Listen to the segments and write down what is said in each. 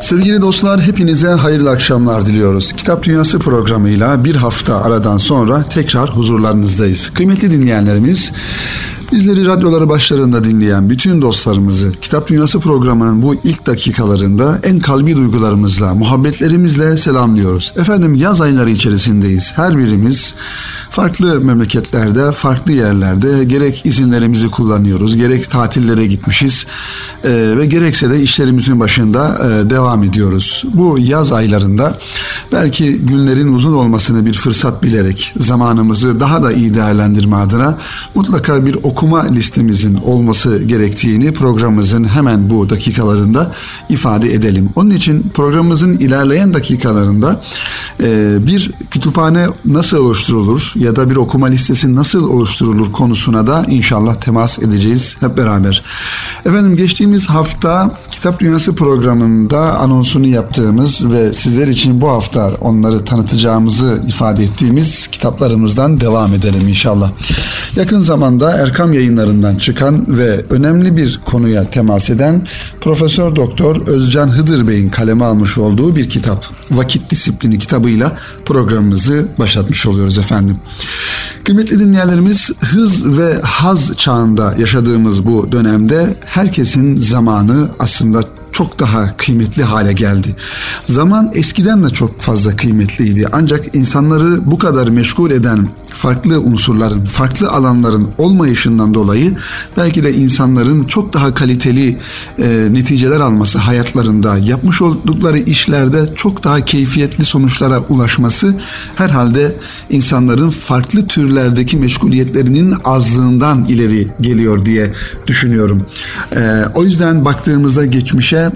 Sevgili dostlar hepinize hayırlı akşamlar diliyoruz. Kitap Dünyası programıyla bir hafta aradan sonra tekrar huzurlarınızdayız. Kıymetli dinleyenlerimiz Bizleri radyoları başlarında dinleyen bütün dostlarımızı Kitap Dünyası programının bu ilk dakikalarında en kalbi duygularımızla, muhabbetlerimizle selamlıyoruz. Efendim yaz ayları içerisindeyiz. Her birimiz farklı memleketlerde, farklı yerlerde gerek izinlerimizi kullanıyoruz, gerek tatillere gitmişiz e, ve gerekse de işlerimizin başında e, devam ediyoruz. Bu yaz aylarında belki günlerin uzun olmasını bir fırsat bilerek zamanımızı daha da iyi değerlendirme adına mutlaka bir okuma okuma listemizin olması gerektiğini programımızın hemen bu dakikalarında ifade edelim. Onun için programımızın ilerleyen dakikalarında e, bir kütüphane nasıl oluşturulur ya da bir okuma listesi nasıl oluşturulur konusuna da inşallah temas edeceğiz hep beraber. Efendim geçtiğimiz hafta Kitap Dünyası programında anonsunu yaptığımız ve sizler için bu hafta onları tanıtacağımızı ifade ettiğimiz kitaplarımızdan devam edelim inşallah. Yakın zamanda Erkam yayınlarından çıkan ve önemli bir konuya temas eden Profesör Doktor Özcan Hıdır Bey'in kaleme almış olduğu bir kitap. Vakit Disiplini kitabıyla programımızı başlatmış oluyoruz efendim. Kıymetli dinleyenlerimiz hız ve haz çağında yaşadığımız bu dönemde herkesin zamanı aslında çok daha kıymetli hale geldi. Zaman eskiden de çok fazla kıymetliydi. Ancak insanları bu kadar meşgul eden farklı unsurların, farklı alanların olmayışından dolayı belki de insanların çok daha kaliteli e, neticeler alması hayatlarında, yapmış oldukları işlerde çok daha keyfiyetli sonuçlara ulaşması herhalde insanların farklı türlerdeki meşguliyetlerinin azlığından ileri geliyor diye düşünüyorum. E, o yüzden baktığımızda geçmişe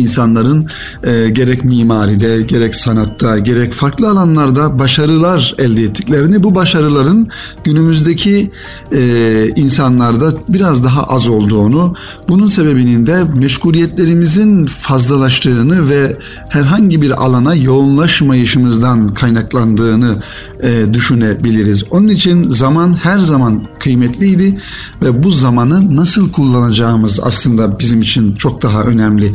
insanların e, gerek mimaride, gerek sanatta, gerek farklı alanlarda başarılar elde ettiklerini, bu başarıların günümüzdeki e, insanlarda biraz daha az olduğunu, bunun sebebinin de meşguliyetlerimizin fazlalaştığını ve herhangi bir alana yoğunlaşmayışımızdan kaynaklandığını e, düşünebiliriz. Onun için zaman her zaman kıymetliydi ve bu zamanı nasıl kullanacağımız aslında bizim için çok daha önemli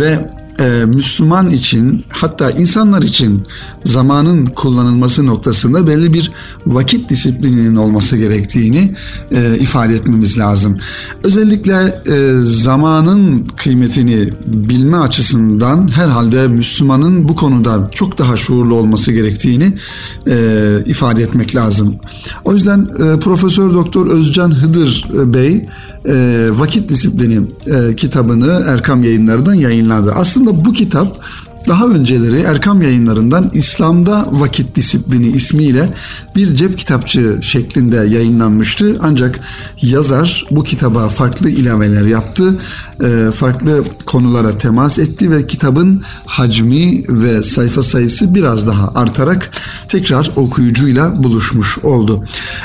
ve e, Müslüman için hatta insanlar için zamanın kullanılması noktasında belli bir vakit disiplininin olması gerektiğini e, ifade etmemiz lazım. Özellikle e, zamanın kıymetini bilme açısından herhalde Müslümanın bu konuda çok daha şuurlu olması gerektiğini e, ifade etmek lazım. O yüzden e, Profesör Doktor Özcan Hıdır Bey e, Vakit Disiplini e, kitabını Erkam yayınlarından yayınladı. Aslında bu kitap daha önceleri Erkam yayınlarından İslam'da Vakit Disiplini ismiyle bir cep kitapçı şeklinde yayınlanmıştı. Ancak yazar bu kitaba farklı ilaveler yaptı, e, farklı konulara temas etti ve kitabın hacmi ve sayfa sayısı biraz daha artarak tekrar okuyucuyla buluşmuş oldu.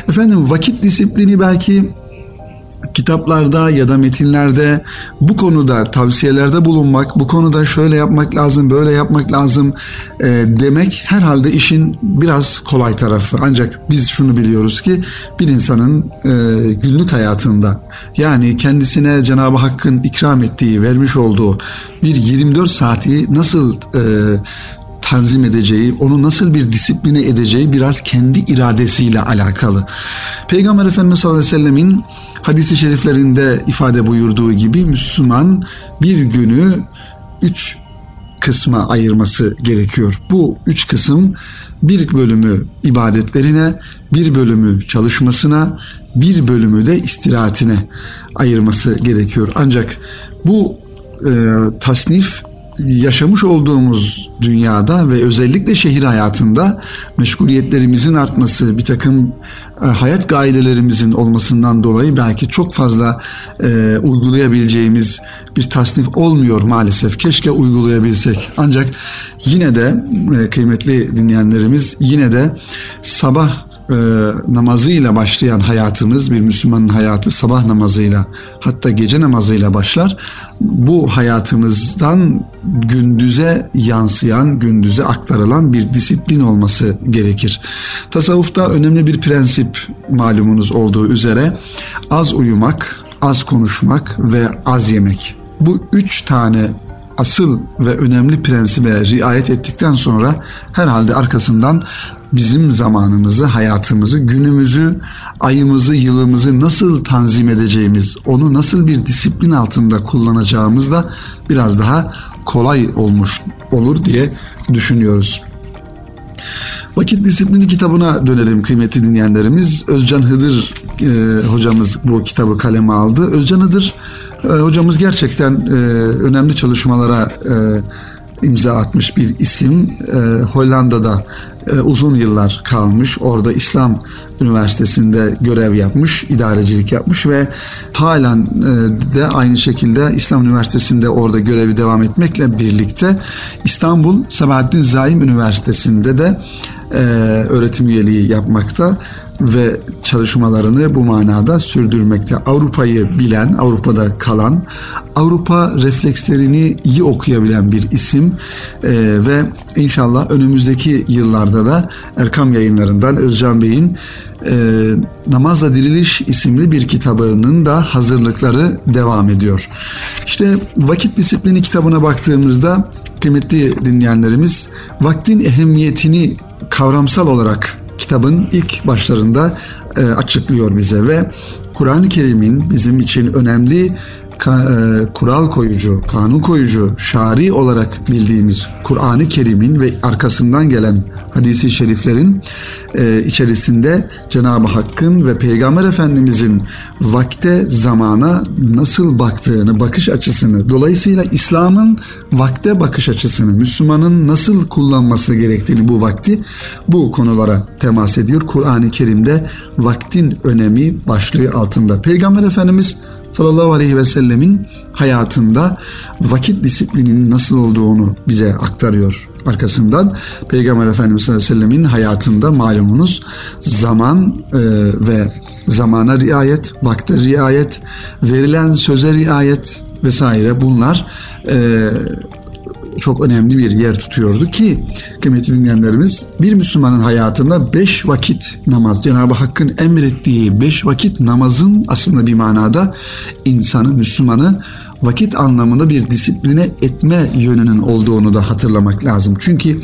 Efendim vakit disiplini belki kitaplarda ya da metinlerde bu konuda tavsiyelerde bulunmak, bu konuda şöyle yapmak lazım, böyle yapmak lazım e, demek herhalde işin biraz kolay tarafı. Ancak biz şunu biliyoruz ki bir insanın e, günlük hayatında yani kendisine Cenab-ı Hakk'ın ikram ettiği, vermiş olduğu bir 24 saati nasıl e, tanzim edeceği, onu nasıl bir disipline edeceği biraz kendi iradesiyle alakalı. Peygamber Efendimiz sallallahu aleyhi ve sellemin hadisi şeriflerinde ifade buyurduğu gibi Müslüman bir günü üç kısma ayırması gerekiyor. Bu üç kısım bir bölümü ibadetlerine, bir bölümü çalışmasına, bir bölümü de istirahatine ayırması gerekiyor. Ancak bu e, tasnif yaşamış olduğumuz dünyada ve özellikle şehir hayatında meşguliyetlerimizin artması, bir takım e, hayat gailelerimizin olmasından dolayı belki çok fazla e, uygulayabileceğimiz bir tasnif olmuyor maalesef. Keşke uygulayabilsek. Ancak yine de e, kıymetli dinleyenlerimiz yine de sabah e, namazıyla başlayan hayatımız bir Müslümanın hayatı sabah namazıyla hatta gece namazıyla başlar. Bu hayatımızdan gündüze yansıyan, gündüze aktarılan bir disiplin olması gerekir. Tasavvufta önemli bir prensip malumunuz olduğu üzere az uyumak, az konuşmak ve az yemek. Bu üç tane asıl ve önemli prensibe riayet ettikten sonra herhalde arkasından bizim zamanımızı, hayatımızı, günümüzü, ayımızı, yılımızı nasıl tanzim edeceğimiz, onu nasıl bir disiplin altında kullanacağımız da biraz daha kolay olmuş olur diye düşünüyoruz. Vakit Disiplini kitabına dönelim kıymetli dinleyenlerimiz. Özcan Hıdır e, hocamız bu kitabı kaleme aldı. Özcan Hıdır e, hocamız gerçekten e, önemli çalışmalara e, imza atmış bir isim. E, Hollanda'da e, uzun yıllar kalmış. Orada İslam Üniversitesi'nde görev yapmış, idarecilik yapmış ve halen e, de aynı şekilde İslam Üniversitesi'nde orada görevi devam etmekle birlikte İstanbul Sabahattin Zaim Üniversitesi'nde de e, öğretim üyeliği yapmakta ve çalışmalarını bu manada sürdürmekte. Avrupa'yı bilen, Avrupa'da kalan, Avrupa reflekslerini iyi okuyabilen bir isim ee, ve inşallah önümüzdeki yıllarda da Erkam yayınlarından Özcan Bey'in e, Namazla Diriliş isimli bir kitabının da hazırlıkları devam ediyor. İşte Vakit Disiplini kitabına baktığımızda kıymetli dinleyenlerimiz vaktin ehemmiyetini kavramsal olarak kitabın ilk başlarında e, açıklıyor bize ve Kur'an-ı Kerim'in bizim için önemli kural koyucu, kanun koyucu, şari olarak bildiğimiz Kur'an-ı Kerim'in ve arkasından gelen hadisi şeriflerin e, içerisinde Cenab-ı Hakk'ın ve Peygamber Efendimizin vakte, zamana nasıl baktığını, bakış açısını, dolayısıyla İslam'ın vakte bakış açısını, Müslümanın nasıl kullanması gerektiğini bu vakti bu konulara temas ediyor. Kur'an-ı Kerim'de vaktin önemi başlığı altında. Peygamber Efendimiz sallallahu aleyhi ve sellemin hayatında vakit disiplininin nasıl olduğunu bize aktarıyor. Arkasından Peygamber Efendimiz sallallahu aleyhi ve sellemin hayatında malumunuz zaman e, ve zamana riayet, vakte riayet, verilen söze riayet vesaire bunlar e, çok önemli bir yer tutuyordu ki kıymetli dinleyenlerimiz bir Müslümanın hayatında beş vakit namaz Cenab-ı Hakk'ın emrettiği beş vakit namazın aslında bir manada insanı Müslümanı vakit anlamında bir disipline etme yönünün olduğunu da hatırlamak lazım. Çünkü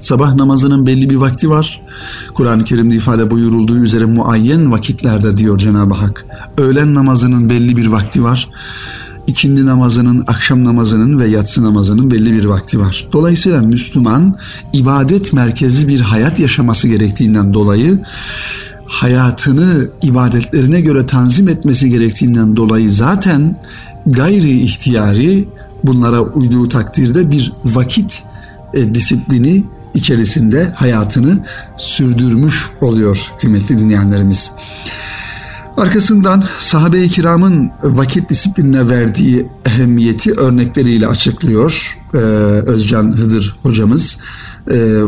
Sabah namazının belli bir vakti var. Kur'an-ı Kerim'de ifade buyurulduğu üzere muayyen vakitlerde diyor Cenab-ı Hak. Öğlen namazının belli bir vakti var ikindi namazının, akşam namazının ve yatsı namazının belli bir vakti var. Dolayısıyla Müslüman ibadet merkezi bir hayat yaşaması gerektiğinden dolayı hayatını ibadetlerine göre tanzim etmesi gerektiğinden dolayı zaten gayri ihtiyari bunlara uyduğu takdirde bir vakit e, disiplini içerisinde hayatını sürdürmüş oluyor kıymetli dinleyenlerimiz. Arkasından sahabe-i kiramın vakit disiplinine verdiği ehemmiyeti örnekleriyle açıklıyor ee, Özcan Hıdır hocamız. Ee,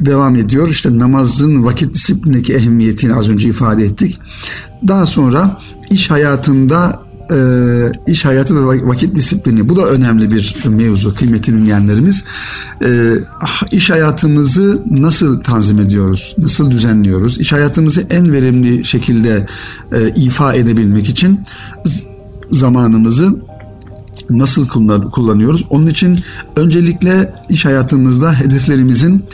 devam ediyor. İşte namazın vakit disiplinindeki ehemmiyetini az önce ifade ettik. Daha sonra iş hayatında e, iş hayatı ve vakit disiplini bu da önemli bir mevzu kıymetli dinleyenlerimiz. E, iş hayatımızı nasıl tanzim ediyoruz? Nasıl düzenliyoruz? İş hayatımızı en verimli şekilde e, ifa edebilmek için zamanımızı nasıl kullanıyoruz? Onun için öncelikle iş hayatımızda hedeflerimizin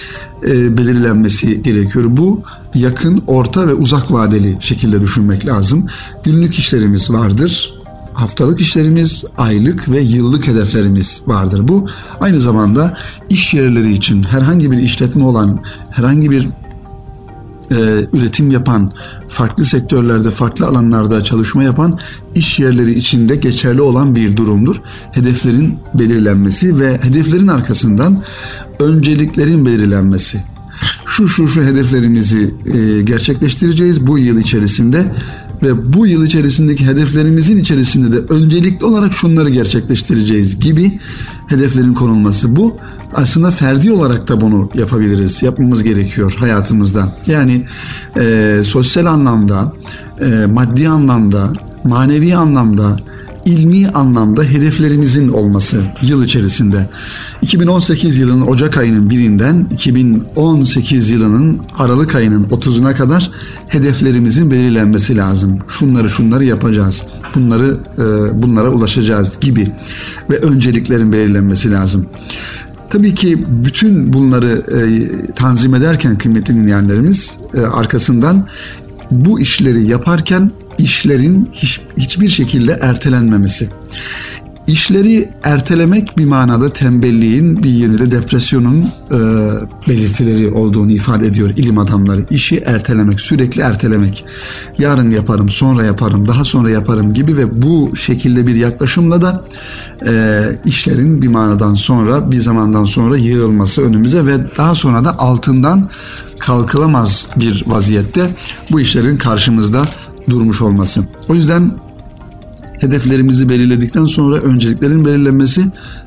e, belirlenmesi gerekiyor. Bu yakın, orta ve uzak vadeli şekilde düşünmek lazım. Günlük işlerimiz vardır haftalık işlerimiz, aylık ve yıllık hedeflerimiz vardır. Bu aynı zamanda iş yerleri için herhangi bir işletme olan, herhangi bir e, üretim yapan, farklı sektörlerde, farklı alanlarda çalışma yapan iş yerleri içinde geçerli olan bir durumdur. Hedeflerin belirlenmesi ve hedeflerin arkasından önceliklerin belirlenmesi. Şu şu şu hedeflerimizi e, gerçekleştireceğiz bu yıl içerisinde ve bu yıl içerisindeki hedeflerimizin içerisinde de öncelikli olarak şunları gerçekleştireceğiz gibi hedeflerin konulması. Bu aslında ferdi olarak da bunu yapabiliriz, yapmamız gerekiyor hayatımızda. Yani e, sosyal anlamda, e, maddi anlamda, manevi anlamda, ilmi anlamda hedeflerimizin olması yıl içerisinde. 2018 yılının Ocak ayının birinden 2018 yılının Aralık ayının 30'una kadar hedeflerimizin belirlenmesi lazım. Şunları şunları yapacağız. Bunları e, bunlara ulaşacağız gibi ve önceliklerin belirlenmesi lazım. Tabii ki bütün bunları e, tanzim ederken kıymetli dinleyenlerimiz e, arkasından bu işleri yaparken işlerin hiç, hiçbir şekilde ertelenmemesi. İşleri ertelemek bir manada tembelliğin bir yönüyle depresyonun e, belirtileri olduğunu ifade ediyor ilim adamları. İşi ertelemek, sürekli ertelemek. Yarın yaparım, sonra yaparım, daha sonra yaparım gibi ve bu şekilde bir yaklaşımla da e, işlerin bir manadan sonra, bir zamandan sonra yığılması önümüze ve daha sonra da altından kalkılamaz bir vaziyette bu işlerin karşımızda durmuş olması. O yüzden hedeflerimizi belirledikten sonra önceliklerin belirlenmesi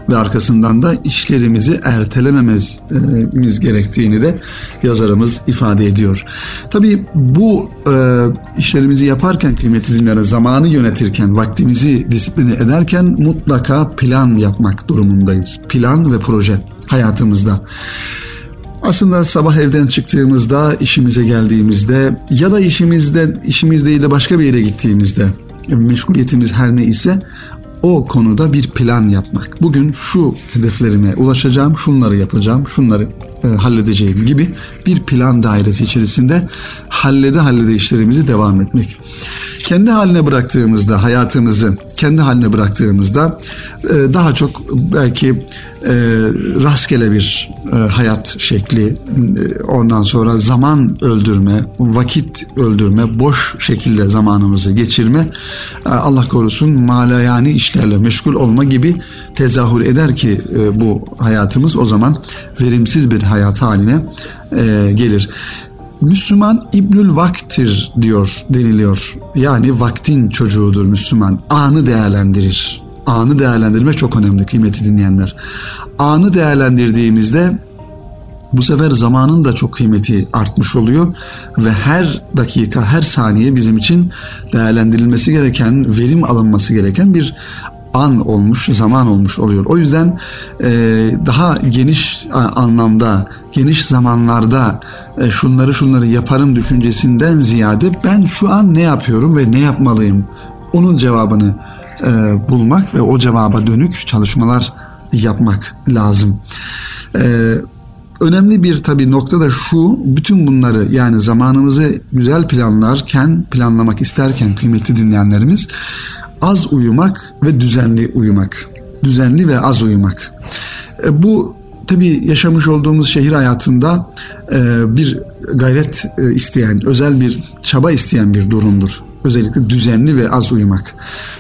ve arkasından da işlerimizi ertelemememiz gerektiğini de yazarımız ifade ediyor. Tabii bu e, işlerimizi yaparken kıymetli dinlere zamanı yönetirken, vaktimizi disipline ederken mutlaka plan yapmak durumundayız. Plan ve proje hayatımızda. Aslında sabah evden çıktığımızda, işimize geldiğimizde ya da işimizde işimiz değil de başka bir yere gittiğimizde meşguliyetimiz her ne ise o konuda bir plan yapmak. Bugün şu hedeflerime ulaşacağım, şunları yapacağım, şunları e, halledeceğim gibi bir plan dairesi içerisinde hallede hallede işlerimizi devam etmek. Kendi haline bıraktığımızda hayatımızı kendi haline bıraktığımızda e, daha çok belki e, rastgele bir e, hayat şekli ondan sonra zaman öldürme, vakit öldürme, boş şekilde zamanımızı geçirme Allah korusun malayani işlerle meşgul olma gibi tezahür eder ki bu hayatımız o zaman verimsiz bir hayat haline gelir. Müslüman İbnül Vaktir diyor deniliyor. Yani vaktin çocuğudur Müslüman. Anı değerlendirir. Anı değerlendirmek çok önemli kıymetli dinleyenler. Anı değerlendirdiğimizde bu sefer zamanın da çok kıymeti artmış oluyor ve her dakika, her saniye bizim için değerlendirilmesi gereken, verim alınması gereken bir an olmuş, zaman olmuş oluyor. O yüzden e, daha geniş anlamda, geniş zamanlarda e, şunları şunları yaparım düşüncesinden ziyade ben şu an ne yapıyorum ve ne yapmalıyım? Onun cevabını e, bulmak ve o cevaba dönük çalışmalar yapmak lazım. E, önemli bir tabii nokta da şu, bütün bunları yani zamanımızı güzel planlarken, planlamak isterken kıymetli dinleyenlerimiz az uyumak ve düzenli uyumak. Düzenli ve az uyumak. E, bu tabii yaşamış olduğumuz şehir hayatında e, bir gayret e, isteyen, özel bir çaba isteyen bir durumdur. Özellikle düzenli ve az uyumak.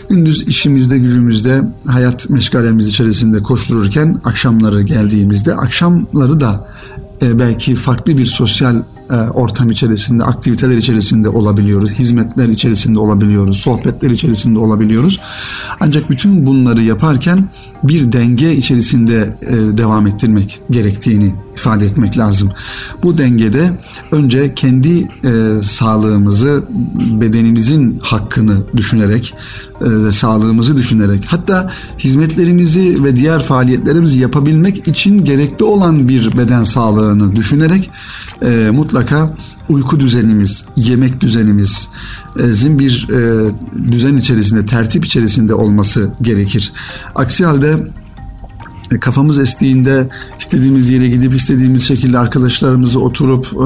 Gündüz işimizde, gücümüzde, hayat meşgalemiz içerisinde koştururken akşamları geldiğimizde akşamları da belki farklı bir sosyal e, ortam içerisinde, aktiviteler içerisinde olabiliyoruz, hizmetler içerisinde olabiliyoruz, sohbetler içerisinde olabiliyoruz. Ancak bütün bunları yaparken bir denge içerisinde e, devam ettirmek gerektiğini ifade etmek lazım. Bu dengede önce kendi e, sağlığımızı, bedenimizin hakkını düşünerek, e, sağlığımızı düşünerek, hatta hizmetlerimizi ve diğer faaliyetlerimizi yapabilmek için gerekli olan bir beden sağlığını düşünerek e, mutlaka uyku düzenimiz, yemek düzenimiz, zin bir e, düzen içerisinde, tertip içerisinde olması gerekir. Aksi halde e, kafamız estiğinde istediğimiz yere gidip istediğimiz şekilde arkadaşlarımızı oturup e,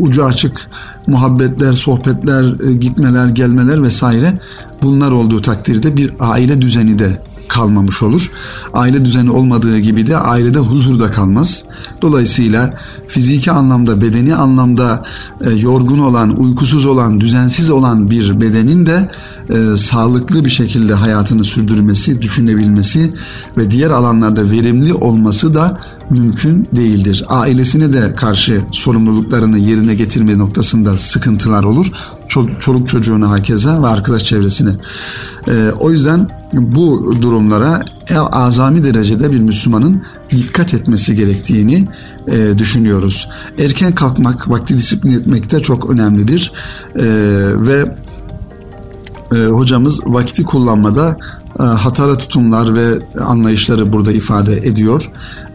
ucu açık muhabbetler, sohbetler, e, gitmeler, gelmeler vesaire bunlar olduğu takdirde bir aile düzeni de kalmamış olur. Aile düzeni olmadığı gibi de ailede huzur da kalmaz. Dolayısıyla fiziki anlamda, bedeni anlamda e, yorgun olan, uykusuz olan, düzensiz olan bir bedenin de e, sağlıklı bir şekilde hayatını sürdürmesi, düşünebilmesi ve diğer alanlarda verimli olması da mümkün değildir. Ailesine de karşı sorumluluklarını yerine getirme noktasında sıkıntılar olur. Çoluk çocuğuna hakeza ve arkadaş çevresine. E, o yüzden bu durumlara azami derecede bir Müslümanın dikkat etmesi gerektiğini e, düşünüyoruz. Erken kalkmak, vakti disiplin etmek de çok önemlidir. E, ve e, hocamız vakti kullanmada e, hatalı tutumlar ve anlayışları burada ifade ediyor.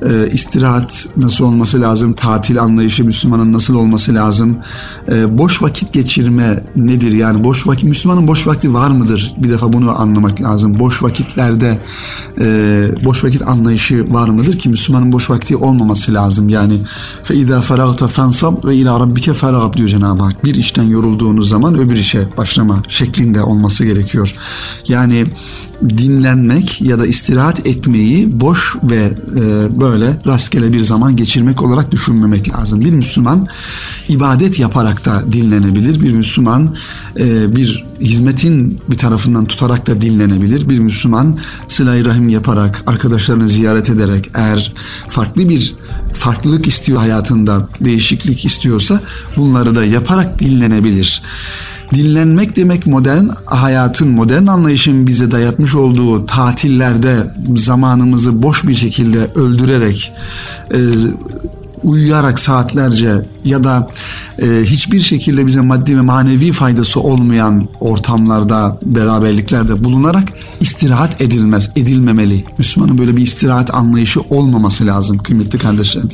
e, istirahat nasıl olması lazım, tatil anlayışı Müslümanın nasıl olması lazım, e, boş vakit geçirme nedir yani boş vakit Müslümanın boş vakti var mıdır? Bir defa bunu anlamak lazım. Boş vakitlerde e, boş vakit anlayışı var mıdır ki Müslümanın boş vakti olmaması lazım yani fe izâ feragta fensab ve ilâ rabbike feragab diyor Cenab-ı Hak. Bir işten yorulduğunuz zaman öbür işe başlama şeklinde olması gerekiyor. Yani dinlenmek ya da istirahat etmeyi boş ve e, böyle rastgele bir zaman geçirmek olarak düşünmemek lazım. Bir Müslüman ibadet yaparak da dinlenebilir. Bir Müslüman e, bir hizmetin bir tarafından tutarak da dinlenebilir. Bir Müslüman sıla rahim yaparak, arkadaşlarını ziyaret ederek eğer farklı bir farklılık istiyor hayatında, değişiklik istiyorsa bunları da yaparak dinlenebilir. Dinlenmek demek modern hayatın, modern anlayışın bize dayatmış olduğu tatillerde zamanımızı boş bir şekilde öldürerek e, uyuyarak saatlerce ya da e, hiçbir şekilde bize maddi ve manevi faydası olmayan ortamlarda, beraberliklerde bulunarak istirahat edilmez, edilmemeli. Müslümanın böyle bir istirahat anlayışı olmaması lazım kıymetli kardeşlerim.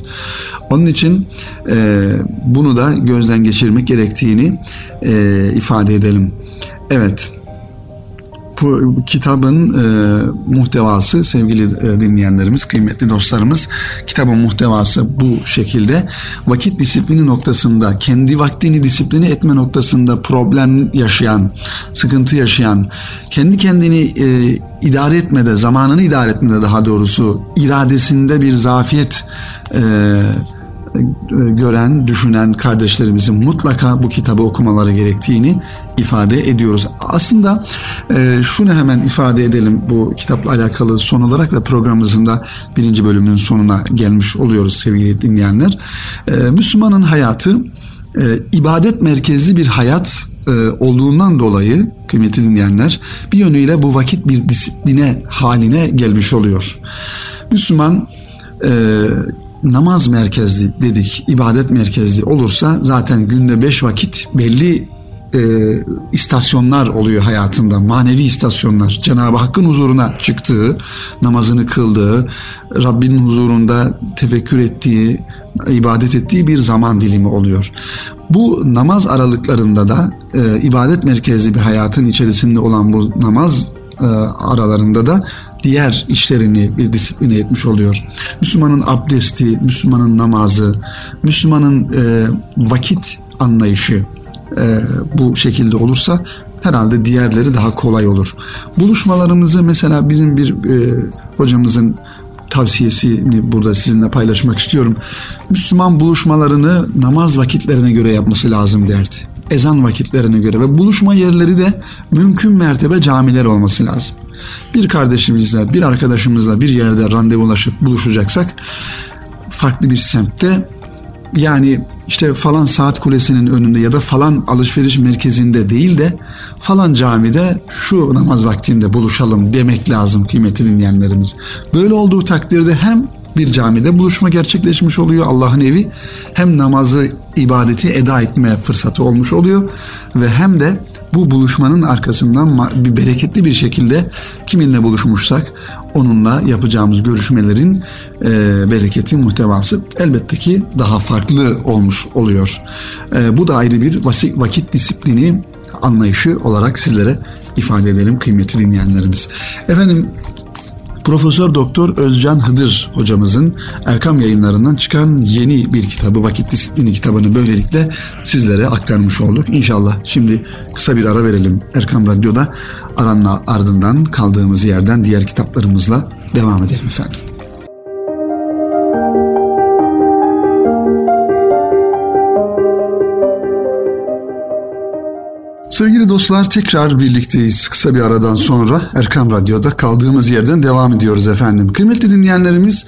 Onun için e, bunu da gözden geçirmek gerektiğini e, ifade edelim. Evet bu kitabın e, muhtevası sevgili e, dinleyenlerimiz, kıymetli dostlarımız kitabın muhtevası bu şekilde. Vakit disiplini noktasında, kendi vaktini disiplini etme noktasında problem yaşayan, sıkıntı yaşayan, kendi kendini e, idare etmede, zamanını idare etmede daha doğrusu iradesinde bir zafiyet e, gören, düşünen kardeşlerimizin mutlaka bu kitabı okumaları gerektiğini ifade ediyoruz. Aslında e, şunu hemen ifade edelim bu kitapla alakalı son olarak ve programımızın da birinci bölümünün sonuna gelmiş oluyoruz sevgili dinleyenler. E, Müslümanın hayatı e, ibadet merkezli bir hayat e, olduğundan dolayı kıymetli dinleyenler bir yönüyle bu vakit bir disipline haline gelmiş oluyor. Müslüman e, namaz merkezli dedik, ibadet merkezli olursa zaten günde beş vakit belli e, istasyonlar oluyor hayatında. Manevi istasyonlar. Cenab-ı Hakk'ın huzuruna çıktığı, namazını kıldığı, Rabbinin huzurunda tefekkür ettiği, ibadet ettiği bir zaman dilimi oluyor. Bu namaz aralıklarında da e, ibadet merkezli bir hayatın içerisinde olan bu namaz e, aralarında da diğer işlerini bir disipline etmiş oluyor. Müslümanın abdesti, Müslümanın namazı, Müslümanın e, vakit anlayışı e, bu şekilde olursa herhalde diğerleri daha kolay olur. Buluşmalarımızı mesela bizim bir e, hocamızın tavsiyesini burada sizinle paylaşmak istiyorum. Müslüman buluşmalarını namaz vakitlerine göre yapması lazım derdi. Ezan vakitlerine göre ve buluşma yerleri de mümkün mertebe camiler olması lazım bir kardeşimizle, bir arkadaşımızla bir yerde randevulaşıp buluşacaksak farklı bir semtte yani işte falan saat kulesinin önünde ya da falan alışveriş merkezinde değil de falan camide şu namaz vaktinde buluşalım demek lazım kıymetli dinleyenlerimiz. Böyle olduğu takdirde hem bir camide buluşma gerçekleşmiş oluyor Allah'ın evi hem namazı ibadeti eda etme fırsatı olmuş oluyor ve hem de bu buluşmanın arkasından bir bereketli bir şekilde kiminle buluşmuşsak onunla yapacağımız görüşmelerin e, bereketi muhtevası elbette ki daha farklı olmuş oluyor. E, bu da ayrı bir vakit disiplini anlayışı olarak sizlere ifade edelim kıymetli dinleyenlerimiz. Efendim Profesör Doktor Özcan Hıdır hocamızın Erkam yayınlarından çıkan yeni bir kitabı Vakit Disiplini kitabını böylelikle sizlere aktarmış olduk. İnşallah şimdi kısa bir ara verelim Erkam Radyo'da aranın ardından kaldığımız yerden diğer kitaplarımızla devam edelim efendim. Sevgili dostlar tekrar birlikteyiz. Kısa bir aradan sonra Erkam Radyo'da kaldığımız yerden devam ediyoruz efendim. Kıymetli dinleyenlerimiz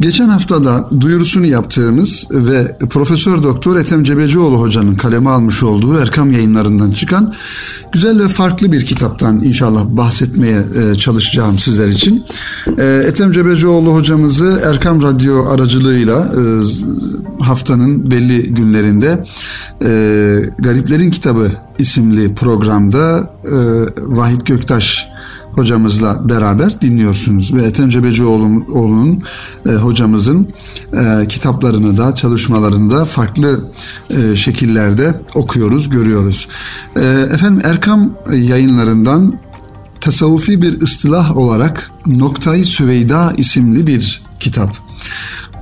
geçen haftada duyurusunu yaptığımız ve Profesör Doktor Ethem Cebecioğlu hocanın kaleme almış olduğu Erkam yayınlarından çıkan güzel ve farklı bir kitaptan inşallah bahsetmeye e, çalışacağım sizler için. E, Ethem Cebecioğlu hocamızı Erkam Radyo aracılığıyla e, haftanın belli günlerinde Gariplerin Kitabı isimli programda Vahit Göktaş hocamızla beraber dinliyorsunuz. Ve Ethem Cebecioğlu'nun e, hocamızın e, kitaplarını da çalışmalarını da farklı e, şekillerde okuyoruz, görüyoruz. E, efendim Erkam yayınlarından tasavvufi bir ıstılah olarak Noktayı Süveyda isimli bir kitap.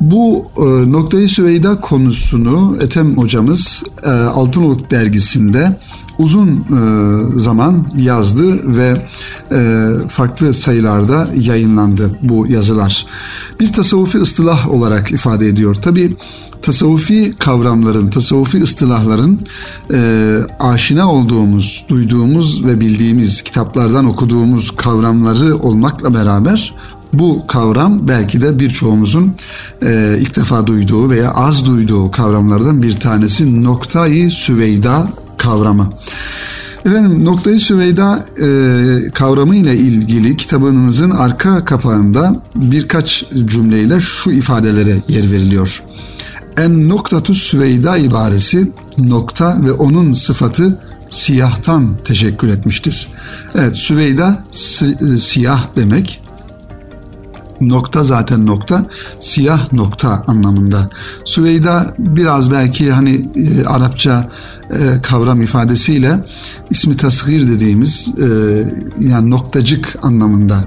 Bu e, Noktayı Süveyda konusunu Ethem hocamız e, Altınoluk dergisinde uzun e, zaman yazdı ve e, farklı sayılarda yayınlandı bu yazılar. Bir tasavvufi ıstılah olarak ifade ediyor. Tabi tasavvufi kavramların, tasavvufi ıstılahların e, aşina olduğumuz, duyduğumuz ve bildiğimiz kitaplardan okuduğumuz kavramları olmakla beraber bu kavram belki de birçoğumuzun e, ilk defa duyduğu veya az duyduğu kavramlardan bir tanesi noktayı süveyda kavramı. Efendim noktayı süveyda e, kavramı ile ilgili kitabınızın arka kapağında birkaç cümleyle şu ifadelere yer veriliyor. En noktatu süveyda ibaresi nokta ve onun sıfatı siyahtan teşekkül etmiştir. Evet süveyda si, e, siyah demek nokta zaten nokta siyah nokta anlamında. Süveyda biraz belki hani e, Arapça e, kavram ifadesiyle ismi tasgir dediğimiz e, yani noktacık anlamında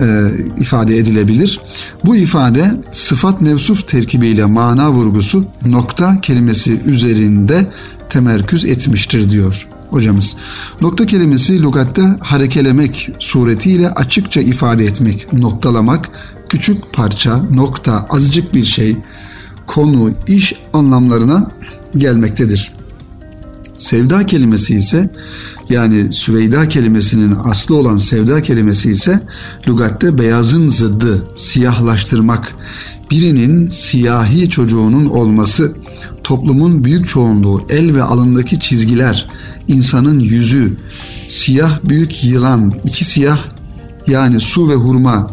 e, ifade edilebilir. Bu ifade sıfat mevsuf terkibiyle mana vurgusu nokta kelimesi üzerinde temerküz etmiştir diyor hocamız. Nokta kelimesi lugatte harekelemek suretiyle açıkça ifade etmek, noktalamak, küçük parça, nokta, azıcık bir şey, konu, iş anlamlarına gelmektedir. Sevda kelimesi ise yani Süveyda kelimesinin aslı olan sevda kelimesi ise lugatte beyazın zıddı, siyahlaştırmak, birinin siyahi çocuğunun olması, toplumun büyük çoğunluğu, el ve alındaki çizgiler, insanın yüzü, siyah büyük yılan, iki siyah yani su ve hurma,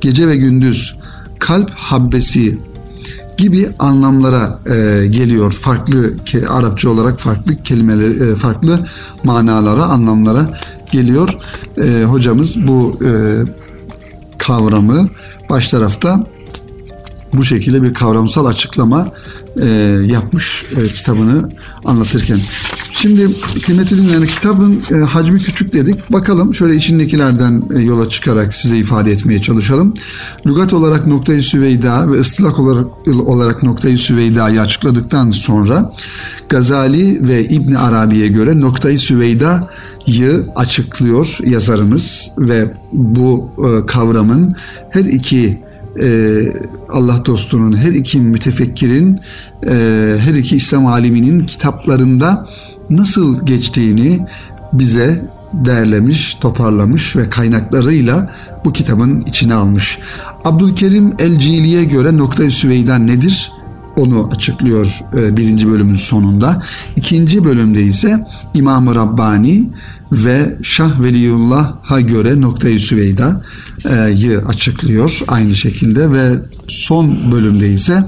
gece ve gündüz, kalp habbesi gibi anlamlara e, geliyor. Farklı Arapça olarak farklı kelimeler, e, farklı manalara, anlamlara geliyor. E, hocamız bu e, kavramı baş tarafta bu şekilde bir kavramsal açıklama e, yapmış e, kitabını anlatırken. Şimdi kıymetli dinleyen kitabın e, hacmi küçük dedik. Bakalım şöyle içindekilerden e, yola çıkarak size ifade etmeye çalışalım. Lügat olarak noktayı süveyda ve ıstırak olarak, olarak noktayı süveyda'yı açıkladıktan sonra Gazali ve İbn Arabi'ye göre noktayı süveyda'yı açıklıyor yazarımız ve bu e, kavramın her iki e, Allah dostunun, her iki mütefekkirin, e, her iki İslam aliminin kitaplarında nasıl geçtiğini bize derlemiş, toparlamış ve kaynaklarıyla bu kitabın içine almış. Abdülkerim El-Cili'ye göre nokta-i Süveyda nedir? Onu açıklıyor e, birinci bölümün sonunda. İkinci bölümde ise İmam-ı Rabbani ve Şah Veliyullah'a göre noktayı Süveyda'yı açıklıyor aynı şekilde ve son bölümde ise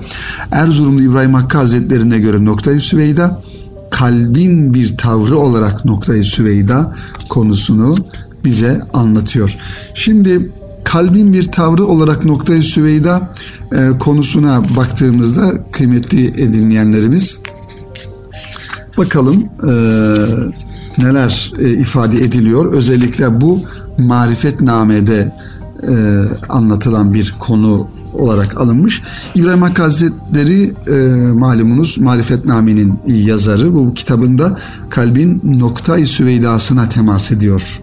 Erzurumlu İbrahim Hakkı Hazretlerine göre noktayı Süveyda kalbin bir tavrı olarak noktayı Süveyda konusunu bize anlatıyor. Şimdi kalbin bir tavrı olarak noktayı Süveyda e, konusuna baktığımızda kıymetli dinleyenlerimiz bakalım e, neler e, ifade ediliyor. Özellikle bu marifetnamede e, anlatılan bir konu olarak alınmış. İbrahim Hakkı Hazretleri e, malumunuz Marifetname'nin yazarı. Bu kitabında kalbin noktayı süveydasına temas ediyor.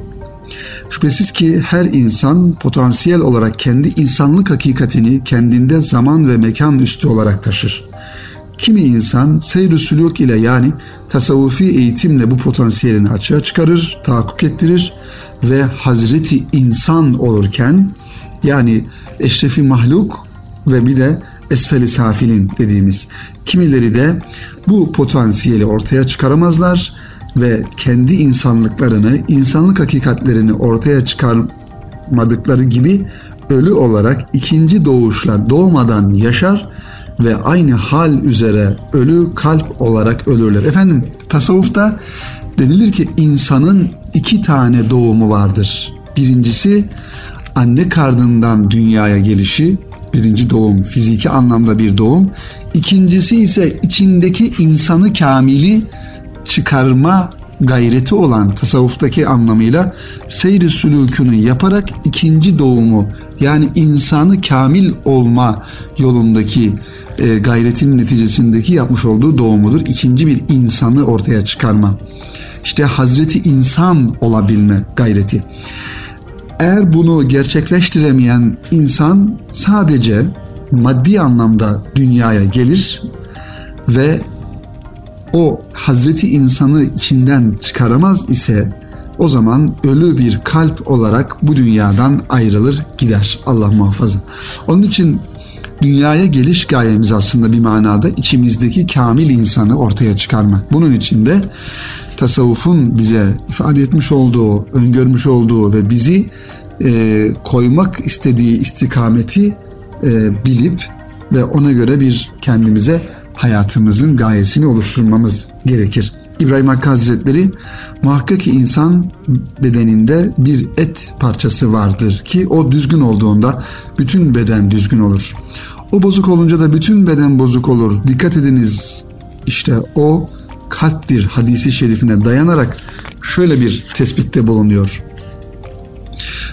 Şüphesiz ki her insan potansiyel olarak kendi insanlık hakikatini kendinde zaman ve mekan üstü olarak taşır. Kimi insan seyr-i sülük ile yani tasavvufi eğitimle bu potansiyelini açığa çıkarır, tahakkuk ettirir ve Hazreti insan olurken yani eşrefi mahluk ve bir de esfeli safilin dediğimiz kimileri de bu potansiyeli ortaya çıkaramazlar ve kendi insanlıklarını, insanlık hakikatlerini ortaya çıkarmadıkları gibi ölü olarak ikinci doğuşla doğmadan yaşar ve aynı hal üzere ölü kalp olarak ölürler. Efendim tasavvufta denilir ki insanın iki tane doğumu vardır. Birincisi anne karnından dünyaya gelişi, birinci doğum fiziki anlamda bir doğum. İkincisi ise içindeki insanı kamili çıkarma gayreti olan tasavvuftaki anlamıyla seyri sülükünü yaparak ikinci doğumu yani insanı kamil olma yolundaki e, gayretin neticesindeki yapmış olduğu doğumudur. İkinci bir insanı ortaya çıkarma. İşte Hazreti insan olabilme gayreti. Eğer bunu gerçekleştiremeyen insan sadece maddi anlamda dünyaya gelir ve o Hazreti insanı içinden çıkaramaz ise o zaman ölü bir kalp olarak bu dünyadan ayrılır gider. Allah muhafaza. Onun için dünyaya geliş gayemiz aslında bir manada içimizdeki kamil insanı ortaya çıkarmak. Bunun için de tasavvufun bize ifade etmiş olduğu, öngörmüş olduğu ve bizi e, koymak istediği istikameti e, bilip ve ona göre bir kendimize hayatımızın gayesini oluşturmamız gerekir. İbrahim Hakkı Hazretleri muhakkak ki insan bedeninde bir et parçası vardır ki o düzgün olduğunda bütün beden düzgün olur. O bozuk olunca da bütün beden bozuk olur. Dikkat ediniz işte o kalptir hadisi şerifine dayanarak şöyle bir tespitte bulunuyor.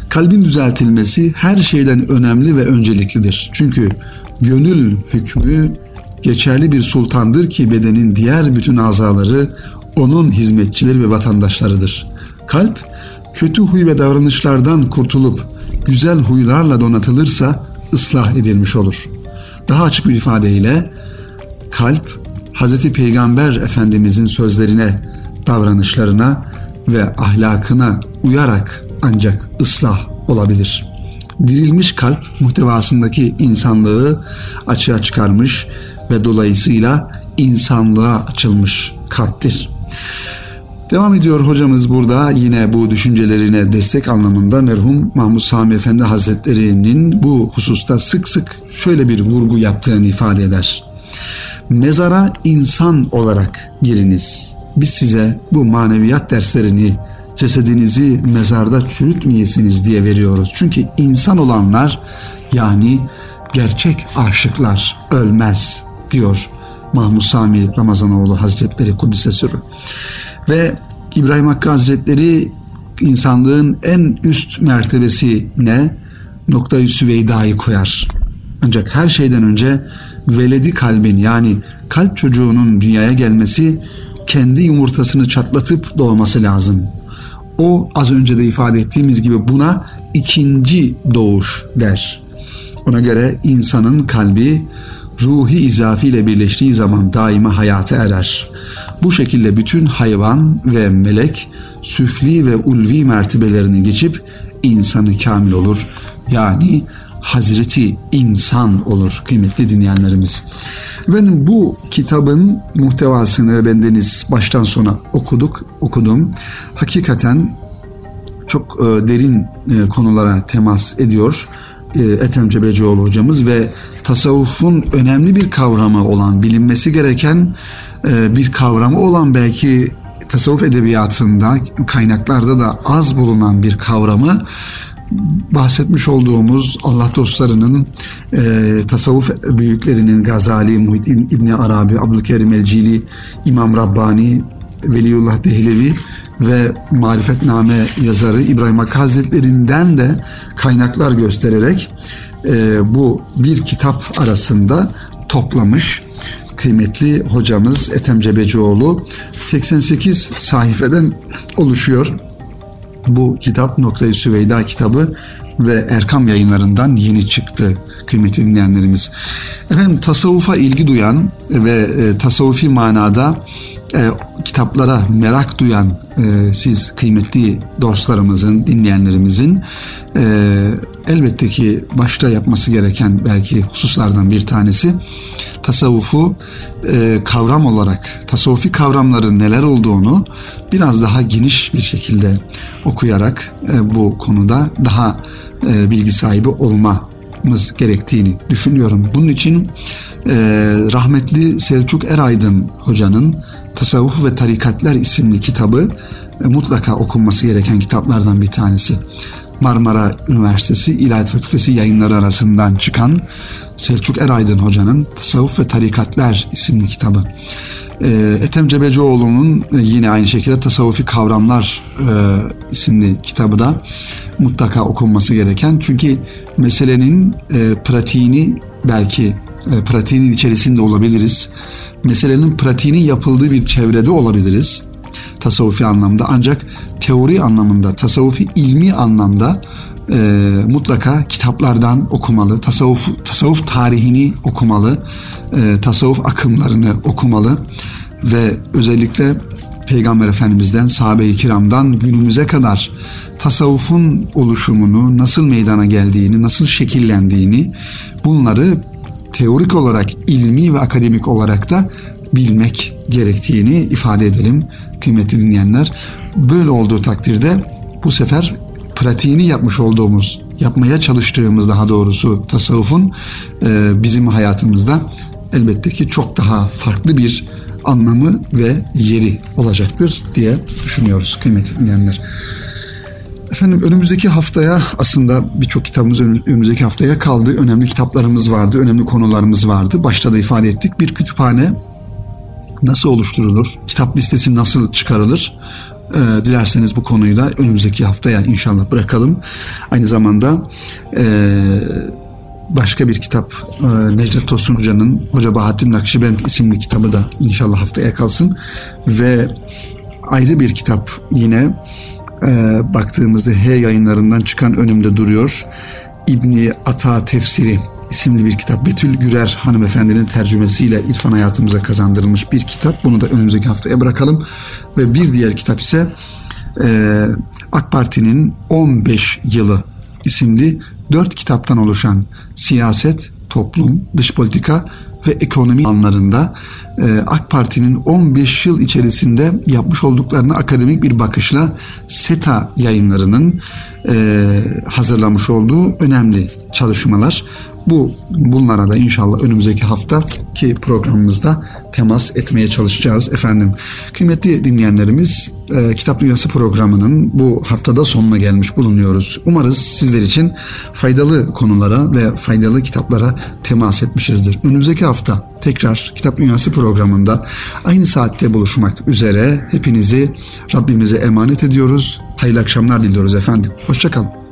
Kalbin düzeltilmesi her şeyden önemli ve önceliklidir. Çünkü gönül hükmü geçerli bir sultandır ki bedenin diğer bütün azaları onun hizmetçileri ve vatandaşlarıdır. Kalp kötü huy ve davranışlardan kurtulup güzel huylarla donatılırsa ıslah edilmiş olur. Daha açık bir ifadeyle kalp Hz. Peygamber Efendimizin sözlerine, davranışlarına ve ahlakına uyarak ancak ıslah olabilir. Dirilmiş kalp muhtevasındaki insanlığı açığa çıkarmış ve dolayısıyla insanlığa açılmış kalptir. Devam ediyor hocamız burada yine bu düşüncelerine destek anlamında merhum Mahmud Sami Efendi Hazretleri'nin bu hususta sık sık şöyle bir vurgu yaptığını ifade eder. Mezara insan olarak giriniz. Biz size bu maneviyat derslerini cesedinizi mezarda çürütmeyesiniz diye veriyoruz. Çünkü insan olanlar yani gerçek aşıklar ölmez diyor Mahmud Sami Ramazanoğlu Hazretleri Kudüs'e sürü. Ve İbrahim Hakkı Hazretleri insanlığın en üst mertebesine noktayı süveydayı koyar. Ancak her şeyden önce veledi kalbin yani kalp çocuğunun dünyaya gelmesi kendi yumurtasını çatlatıp doğması lazım. O az önce de ifade ettiğimiz gibi buna ikinci doğuş der. Ona göre insanın kalbi ruhi izafi ile birleştiği zaman daima hayata erer. Bu şekilde bütün hayvan ve melek süfli ve ulvi mertebelerini geçip insanı kamil olur. Yani Hazreti insan olur kıymetli dinleyenlerimiz. Efendim bu kitabın muhtevasını bendeniz baştan sona okuduk, okudum. Hakikaten çok e, derin e, konulara temas ediyor e, Ethem Cebecioğlu hocamız ve tasavvufun önemli bir kavramı olan, bilinmesi gereken e, bir kavramı olan belki tasavvuf edebiyatında, kaynaklarda da az bulunan bir kavramı bahsetmiş olduğumuz Allah dostlarının e, tasavvuf büyüklerinin Gazali, Muhittin İbni Arabi, Abdülkerim Elcili, İmam Rabbani, Veliullah Dehlevi ve Marifetname yazarı İbrahim Hakkı Hazretlerinden de kaynaklar göstererek e, bu bir kitap arasında toplamış kıymetli hocamız Ethem Cebecioğlu 88 sayfeden oluşuyor. Bu kitap Noktayı Süveyda kitabı ve Erkam yayınlarından yeni çıktı kıymetli dinleyenlerimiz. Efendim tasavvufa ilgi duyan ve e, tasavvufi manada e, kitaplara merak duyan e, siz kıymetli dostlarımızın, dinleyenlerimizin e, elbette ki başta yapması gereken belki hususlardan bir tanesi tasavvufu e, kavram olarak, tasavvufi kavramların neler olduğunu biraz daha geniş bir şekilde okuyarak e, bu konuda daha e, bilgi sahibi olmamız gerektiğini düşünüyorum. Bunun için e, rahmetli Selçuk Eraydın hocanın Tasavvuf ve Tarikatler isimli kitabı e, mutlaka okunması gereken kitaplardan bir tanesi. Marmara Üniversitesi İlahiyat Fakültesi yayınları arasından çıkan Selçuk Eraydın Hoca'nın Tasavvuf ve Tarikatler isimli kitabı. E, Ethem Cebecioğlu'nun yine aynı şekilde Tasavvufi Kavramlar e, isimli kitabı da mutlaka okunması gereken. Çünkü meselenin e, pratiğini belki e, pratiğinin içerisinde olabiliriz. Meselenin pratiğinin yapıldığı bir çevrede olabiliriz tasavvufi anlamda ancak teori anlamında, tasavvufi ilmi anlamda e, mutlaka kitaplardan okumalı, tasavvuf, tasavvuf tarihini okumalı, e, tasavvuf akımlarını okumalı ve özellikle Peygamber Efendimiz'den, sahabe-i kiramdan günümüze kadar tasavvufun oluşumunu, nasıl meydana geldiğini, nasıl şekillendiğini bunları teorik olarak, ilmi ve akademik olarak da bilmek gerektiğini ifade edelim kıymetli dinleyenler. Böyle olduğu takdirde bu sefer pratiğini yapmış olduğumuz, yapmaya çalıştığımız daha doğrusu tasavvufun e, bizim hayatımızda elbette ki çok daha farklı bir anlamı ve yeri olacaktır diye düşünüyoruz kıymetli dinleyenler. Efendim önümüzdeki haftaya aslında birçok kitabımız önümüzdeki haftaya kaldı. Önemli kitaplarımız vardı, önemli konularımız vardı. Başta da ifade ettik. Bir kütüphane nasıl oluşturulur? Kitap listesi nasıl çıkarılır? E, dilerseniz bu konuyu da önümüzdeki haftaya inşallah bırakalım. Aynı zamanda e, başka bir kitap e, Necdet Tosun Hoca'nın Hoca Bahattin Nakşibend isimli kitabı da inşallah haftaya kalsın. Ve ayrı bir kitap yine e, baktığımızda H yayınlarından çıkan önümde duruyor. İbni Ata Tefsiri isimli bir kitap. Betül Gürer hanımefendinin tercümesiyle irfan hayatımıza kazandırılmış bir kitap. Bunu da önümüzdeki haftaya bırakalım. Ve bir diğer kitap ise e, AK Parti'nin 15 yılı isimli dört kitaptan oluşan siyaset, toplum, dış politika ve ekonomi anlarında e, AK Parti'nin 15 yıl içerisinde yapmış olduklarını akademik bir bakışla SETA yayınlarının e, hazırlamış olduğu önemli çalışmalar. Bu bunlara da inşallah önümüzdeki hafta ki programımızda temas etmeye çalışacağız efendim. Kıymetli dinleyenlerimiz e, Kitap Dünyası programının bu haftada sonuna gelmiş bulunuyoruz. Umarız sizler için faydalı konulara ve faydalı kitaplara temas etmişizdir. Önümüzdeki hafta tekrar Kitap Dünyası programında aynı saatte buluşmak üzere hepinizi Rabbimize emanet ediyoruz. Hayırlı akşamlar diliyoruz efendim. Hoşçakalın.